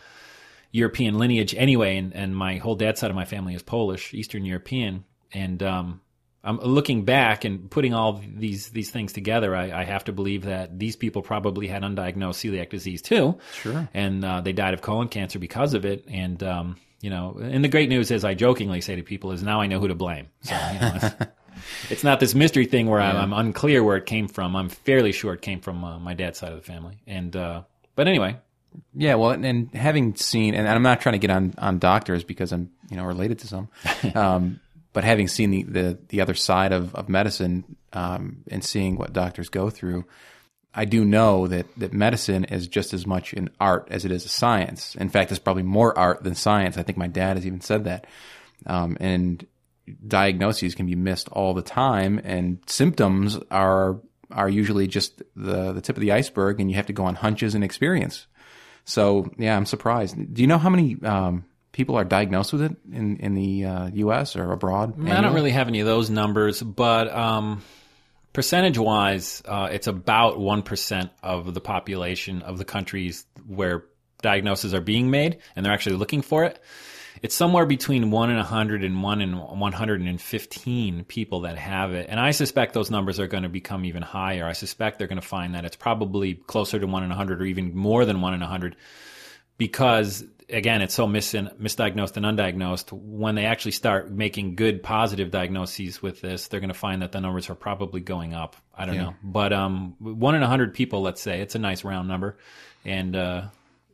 European lineage anyway, and, and my whole dad's side of my family is Polish, Eastern European, and um, I'm looking back and putting all these these things together. I, I have to believe that these people probably had undiagnosed celiac disease too, Sure. and uh, they died of colon cancer because of it. And um, you know, and the great news, as I jokingly say to people, is now I know who to blame. So you know, it's, it's not this mystery thing where I'm, I'm unclear where it came from. I'm fairly sure it came from uh, my dad's side of the family. And uh, but anyway, Yeah, well, and, and having seen, and I'm not trying to get on, on doctors because I'm, you know, related to some, um, but having seen the, the, the other side of, of medicine um, and seeing what doctors go through, I do know that, that medicine is just as much an art as it is a science. In fact, it's probably more art than science. I think my dad has even said that. Um, and diagnoses can be missed all the time, and symptoms are are usually just the the tip of the iceberg, and you have to go on hunches and experience. So yeah, I'm surprised. Do you know how many um, people are diagnosed with it in in the uh, U.S. or abroad? I don't really have any of those numbers, but um, percentage wise, uh, it's about 1% of the population of the countries where diagnoses are being made and they're actually looking for it. It's somewhere between 1 in 100 and 1 in 115 people that have it. And I suspect those numbers are going to become even higher. I suspect they're going to find that it's probably closer to 1 in 100 or even more than 1 in 100 because again, it's so mis- misdiagnosed and undiagnosed. When they actually start making good positive diagnoses with this, they're going to find that the numbers are probably going up. I don't know, but um, one in a hundred people, let's say, it's a nice round number, and uh,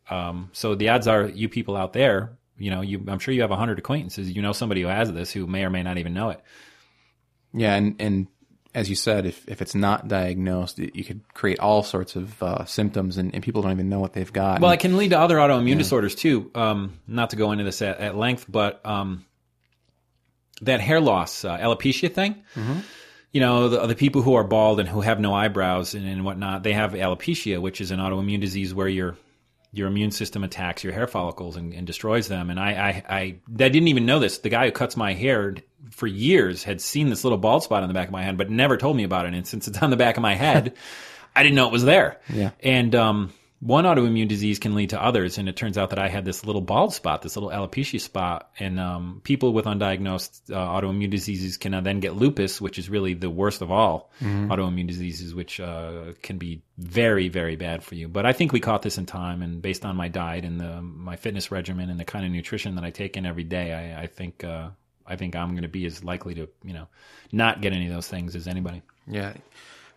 um, so the odds are you people out there, you know, you I'm sure you have a hundred acquaintances, you know somebody who has this who may or may not even know it. Yeah, and and as you said, if, if it's not diagnosed, it- you could create all sorts of uh, symptoms, and, and people don't even know what they've got. Well, it can lead to other autoimmune disorders too. Um, not to go into this at, at length, but um, that hair loss, uh, alopecia thing. You know, the, the people who are bald and who have no eyebrows and, and whatnot, they have alopecia, which is an autoimmune disease where your your immune system attacks your hair follicles and, and destroys them. And I, I, I, I didn't even know this. The guy who cuts my hair for years had seen this little bald spot on the back of my head, but never told me about it. And since it's on the back of my head, I didn't know it was there. Yeah. And um, one autoimmune disease can lead to others, and it turns out that I had this little bald spot, this little alopecia spot, and um, people with undiagnosed uh, autoimmune diseases can uh, then get lupus, which is really the worst of all autoimmune diseases, which uh, can be very, very bad for you. But I think we caught this in time, and based on my diet and the, my fitness regimen and the kind of nutrition that I take in every day, I, I think uh, I think I'm going to be as likely to you know not get any of those things as anybody. Yeah.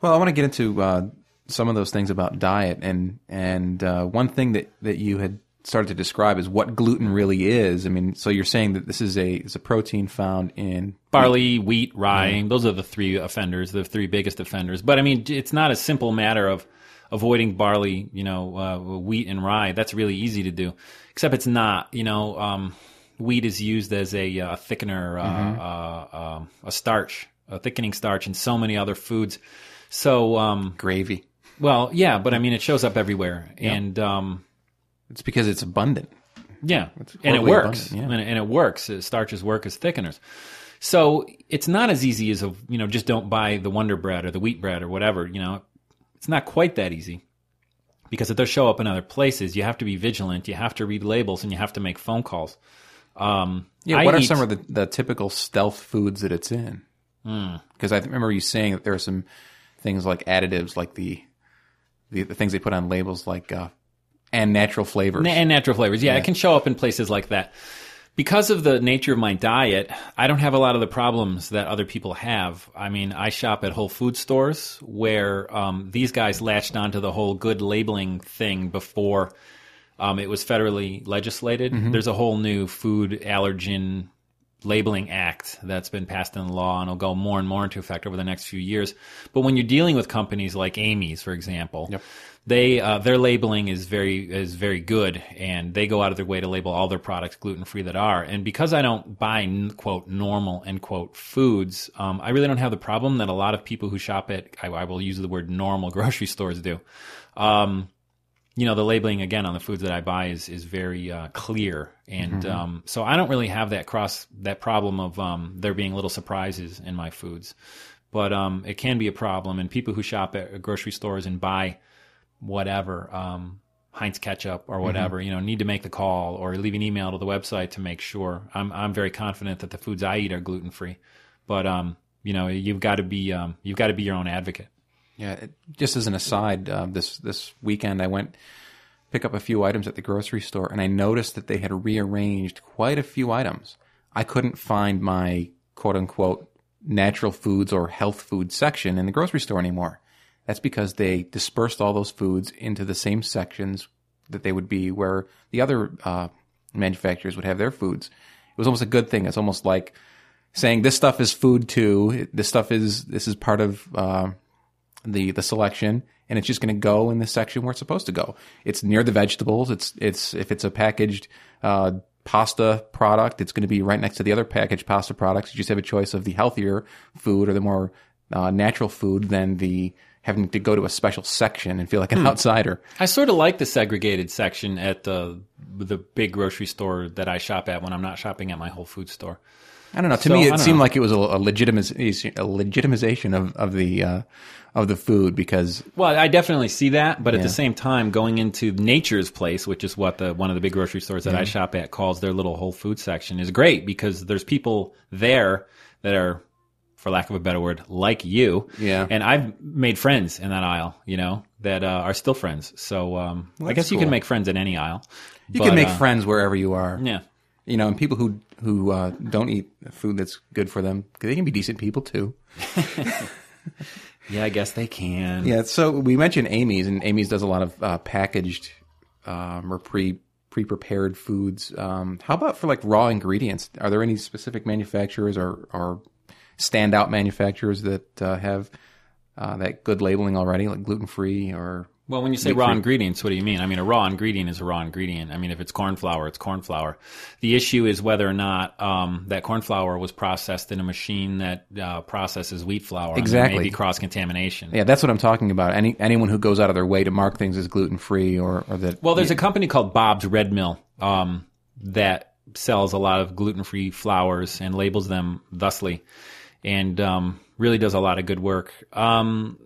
Well, I want to get into uh, some of those things about diet, and and uh, one thing that, that you had started to describe is what gluten really is. I mean, so you're saying that this is a is a protein found in barley, wheat, rye. Those are the three offenders, the three biggest offenders. But I mean, it's not a simple matter of avoiding barley, you know, uh, wheat and rye. That's really easy to do, except it's not. You know, um, wheat is used as a uh, thickener, uh, uh, um, a starch, a thickening starch, in so many other foods. So, um, gravy. Well, yeah, but I mean, it shows up everywhere, and um, It's because it's abundant. yeah, and it works, abundant, yeah. and, and it works. Starches work as thickeners. So it's not as easy as a you know just don't buy the Wonder Bread or the wheat bread or whatever. You know, it's not quite that easy because it does show up in other places, you have to be vigilant. You have to read labels and you have to make phone calls. Um, Yeah. I what are eat- some of the, the typical stealth foods that it's in? Hmm. Because I remember you saying that there are some things like additives, like the the, the things they put on labels, like uh, and natural flavors. And natural flavors. Yeah, it can show up in places like that. Because of the nature of my diet, I don't have a lot of the problems that other people have. I mean, I shop at Whole Food stores where um, these guys latched onto the whole good labeling thing before um, it was federally legislated. There's a whole new food allergen labeling act that's been passed into law and will go more and more into effect over the next few years. But when you're dealing with companies like Amy's, for example, they uh, their labeling is very is very good, and they go out of their way to label all their products gluten free that are. And because I don't buy n- quote normal end quote foods, um, I really don't have the problem that a lot of people who shop at I, I will use the word normal grocery stores do. Um, you know the labeling again on the foods that I buy is is very uh, clear, and um, so I don't really have that cross that problem of um, there being little surprises in my foods, but um, it can be a problem. And people who shop at grocery stores and buy whatever um, Heinz ketchup or whatever, you know, need to make the call or leave an email to the website to make sure. I'm I'm very confident that the foods I eat are gluten free, but um, you know, you've got to be um, you've got to be your own advocate. Yeah, it- just as an aside, uh, this this weekend I went pick up a few items at the grocery store, and I noticed that they had rearranged quite a few items. I couldn't find my quote unquote natural foods or health food section in the grocery store anymore. That's because they dispersed all those foods into the same sections that they would be where the other uh, manufacturers would have their foods. It was almost a good thing. It's almost like saying this stuff is food too. This stuff is this is part of uh, the the selection, and it's just going to go in the section where it's supposed to go. It's near the vegetables. It's it's if it's a packaged uh, pasta product, it's going to be right next to the other packaged pasta products. You just have a choice of the healthier food or the more uh, natural food than the having to go to a special section and feel like an outsider. I sort of like the segregated section at the the big grocery store that I shop at when I'm not shopping at my Whole Food store. I don't know. To So, me, it seemed know. like it was a, a legitimization, a legitimization of of the uh, of the food because Well, I definitely see that, but at the same time, going into Nature's Place, which is what the one of the big grocery stores that I shop at calls their little Whole Food section, is great because there's people there that are, for lack of a better word, like you. Yeah. And I've made friends in that aisle, you know, that uh, are still friends. So um, I that's guess you can make friends in any aisle. you But, can make uh, friends wherever you are. Yeah. You know, and people who who uh, don't eat food that's good for them, they can be decent people too. Yeah, I guess they can. Yeah. So we mentioned Amy's, and Amy's does a lot of uh, packaged um, or pre pre prepared foods. Um, how about for like raw ingredients? Are there any specific manufacturers or or standout manufacturers that uh, have uh, that good labeling already, like gluten free or Well, when you say raw ingredients, what do you mean? I mean, a raw ingredient is a raw ingredient. I mean, if it's corn flour, it's corn flour. The issue is whether or not um, that corn flour was processed in a machine that uh, processes wheat flour. Exactly. may be cross contamination. yeah, that's what I'm talking about. Any anyone who goes out of their way to mark things as gluten free or, or that Well, there's a company called Bob's Red Mill um, that sells a lot of gluten free flours and labels them thusly, and um, really does a lot of good work. Um,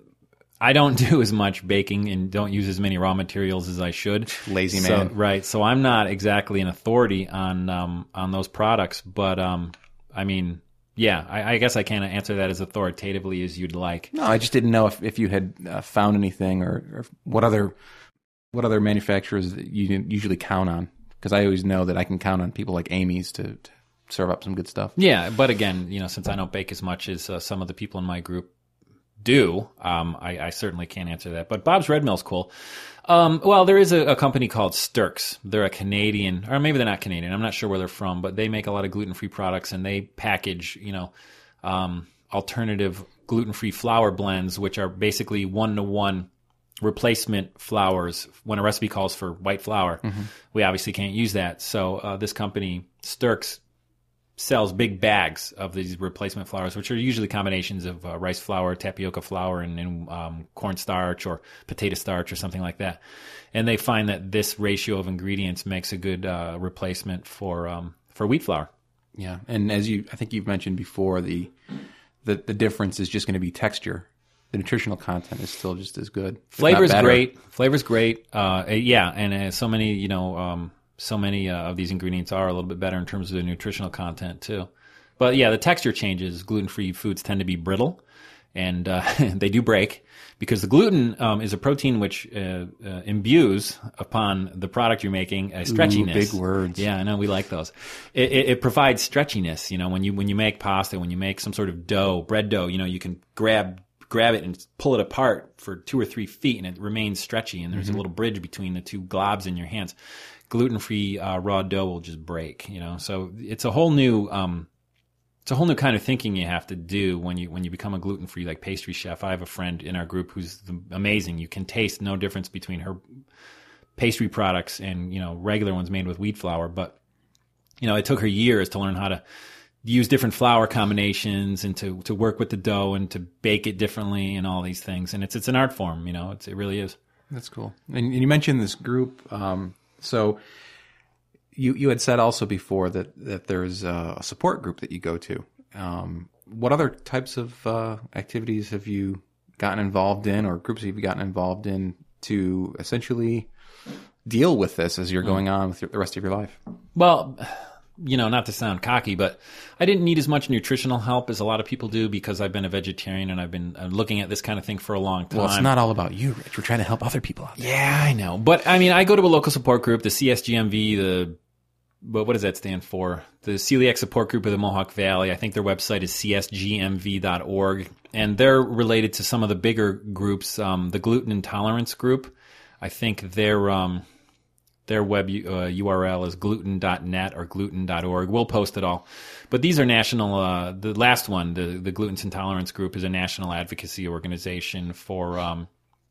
I don't do as much baking and don't use as many raw materials as I should. Lazy So- man. right? So I'm not exactly an authority on um, on those products, but um, I mean, yeah, I, I guess I can't answer that as authoritatively as you'd like. No, I just didn't know if, if you had uh, found anything or, or what other what other manufacturers you usually count on. Because I always know that I can count on people like Amy's to, to serve up some good stuff. Yeah, but again, you know, since I don't bake as much as uh, some of the people in my group do, um, I, I certainly can't answer that. But Bob's Red Mill's cool. Um, well, there is a, a company called Sturks. They're a Canadian, or maybe they're not Canadian. I'm not sure where they're from, but they make a lot of gluten free products and they package, you know, um, alternative gluten free flour blends, which are basically one to one replacement flours when a recipe calls for white flour. We obviously can't use that. So uh, this company, Sturks, sells big bags of these replacement flours, which are usually combinations of uh, rice flour, tapioca flour, and, and um, cornstarch or potato starch or something like that. And they find that this ratio of ingredients makes a good uh, replacement for um, for wheat flour. Yeah, and as you, I think you've mentioned before, the the, the difference is just going to be texture. The nutritional content is still just as good. Flavor's better. great. Flavor's great. Uh, yeah, and uh, so many, you know, um, so many uh, of these ingredients are a little bit better in terms of the nutritional content too. But yeah, the texture changes. Gluten-free foods tend to be brittle, and uh, they do break because the gluten um, is a protein which uh, uh, imbues upon the product you're making a stretchiness. big words. Yeah, I know we like those. It, it, it provides stretchiness. You know, when you when you make pasta, when you make some sort of dough, bread dough, you know, you can grab grab it and pull it apart for two or three feet, and it remains stretchy. And there's a little bridge between the two globs in your hands. Gluten free uh, raw dough will just break. You know, so it's a whole new. Um, it's a whole new kind of thinking you have to do when you when you become a gluten free like pastry chef. I have a friend in our group who's amazing. You can taste no difference between her pastry products and you know regular ones made with wheat flour, but you know it took her years to learn how to use different flour combinations and to to work with the dough and to bake it differently and all these things. And it's it's an art form, you know. It's, it really is. That's cool. And you mentioned this group. Um, so you you had said also before that that there's a support group that you go to. Um, what other types of uh, activities have you gotten involved in, or groups have you gotten involved in to essentially deal with this as you're going on with your, the rest of your life? Well, you know, not to sound cocky, but I didn't need as much nutritional help as a lot of people do because I've been a vegetarian and I've been uh, looking at this kind of thing for a long time. Well, it's not all about you, Rich. We're trying to help other people out there. Yeah, I know. But I mean, I go to a local support group, the CSGMV, the but what does that stand for? The Celiac Support Group of the Mohawk Valley. I think their website is csgmv.org, and they're related to some of the bigger groups. Um, the Gluten Intolerance Group. I think their um, their web uh, URL is gluten.net or gluten.org. We'll post it all. But these are national. Uh, the last one, the the Gluten Intolerance Group, is a national advocacy organization for um,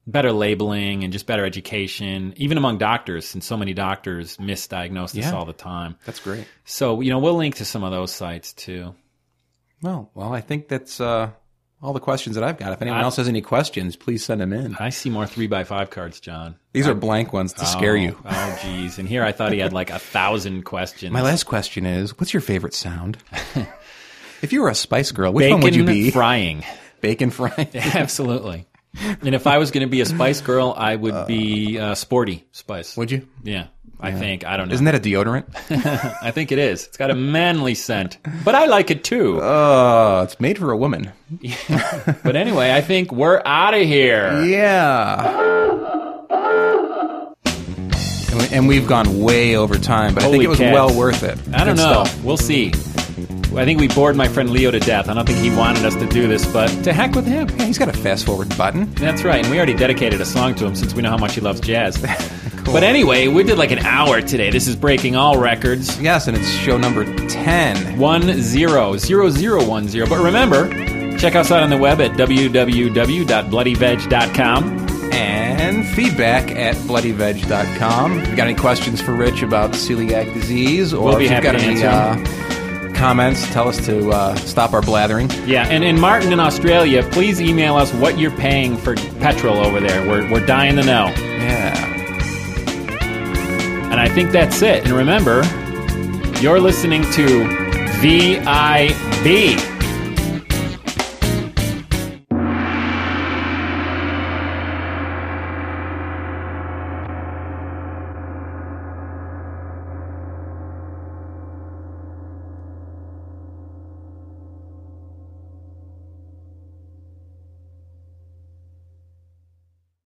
better labeling and just better education, even among doctors, since so many doctors misdiagnose this Yeah. all the time. That's great. So, you know, we'll link to some of those sites too. Well, well, I think that's uh, all the questions that I've got. If anyone I- else has any questions, please send them in. I see more three by five cards, John. These are blank ones to scare Oh, you. Oh, geez. And here I thought he had like a thousand questions. My last question is, what's your favorite sound? if you were a Spice Girl, which Bacon one would you be? frying. Bacon frying. Absolutely. And if I was going to be a Spice Girl, I would be uh, Sporty Spice. Would you? Yeah, I think. I don't know. Isn't that a deodorant? I think it is. It's got a manly scent, but I like it too. Oh, it's made for a woman. But anyway, I think we're out of here. Yeah. And we- And we've gone way over time, but I think it was cats. well worth it. I don't Good know. stuff. We'll see. I think we bored my friend Leo to death. I don't think he wanted us to do this, but to heck with him. Yeah, he's got a fast forward button. That's right. And we already dedicated a song to him since we know how much he loves jazz. But anyway, we did like an hour today. This is breaking all records. Yes, and it's show number 10. One zero zero zero one zero. But remember, check us out on the web at www.bloodyveg.com. And feedback at bloodyveg.com. If you got any questions for Rich about celiac disease, or We'll if you've got any uh, comments, tell us to uh, stop our blathering. Yeah, and in Martin in Australia, please email us what you're paying for petrol over there. We're, we're dying to know. Yeah. And I think that's it. And remember, you're listening to VIB.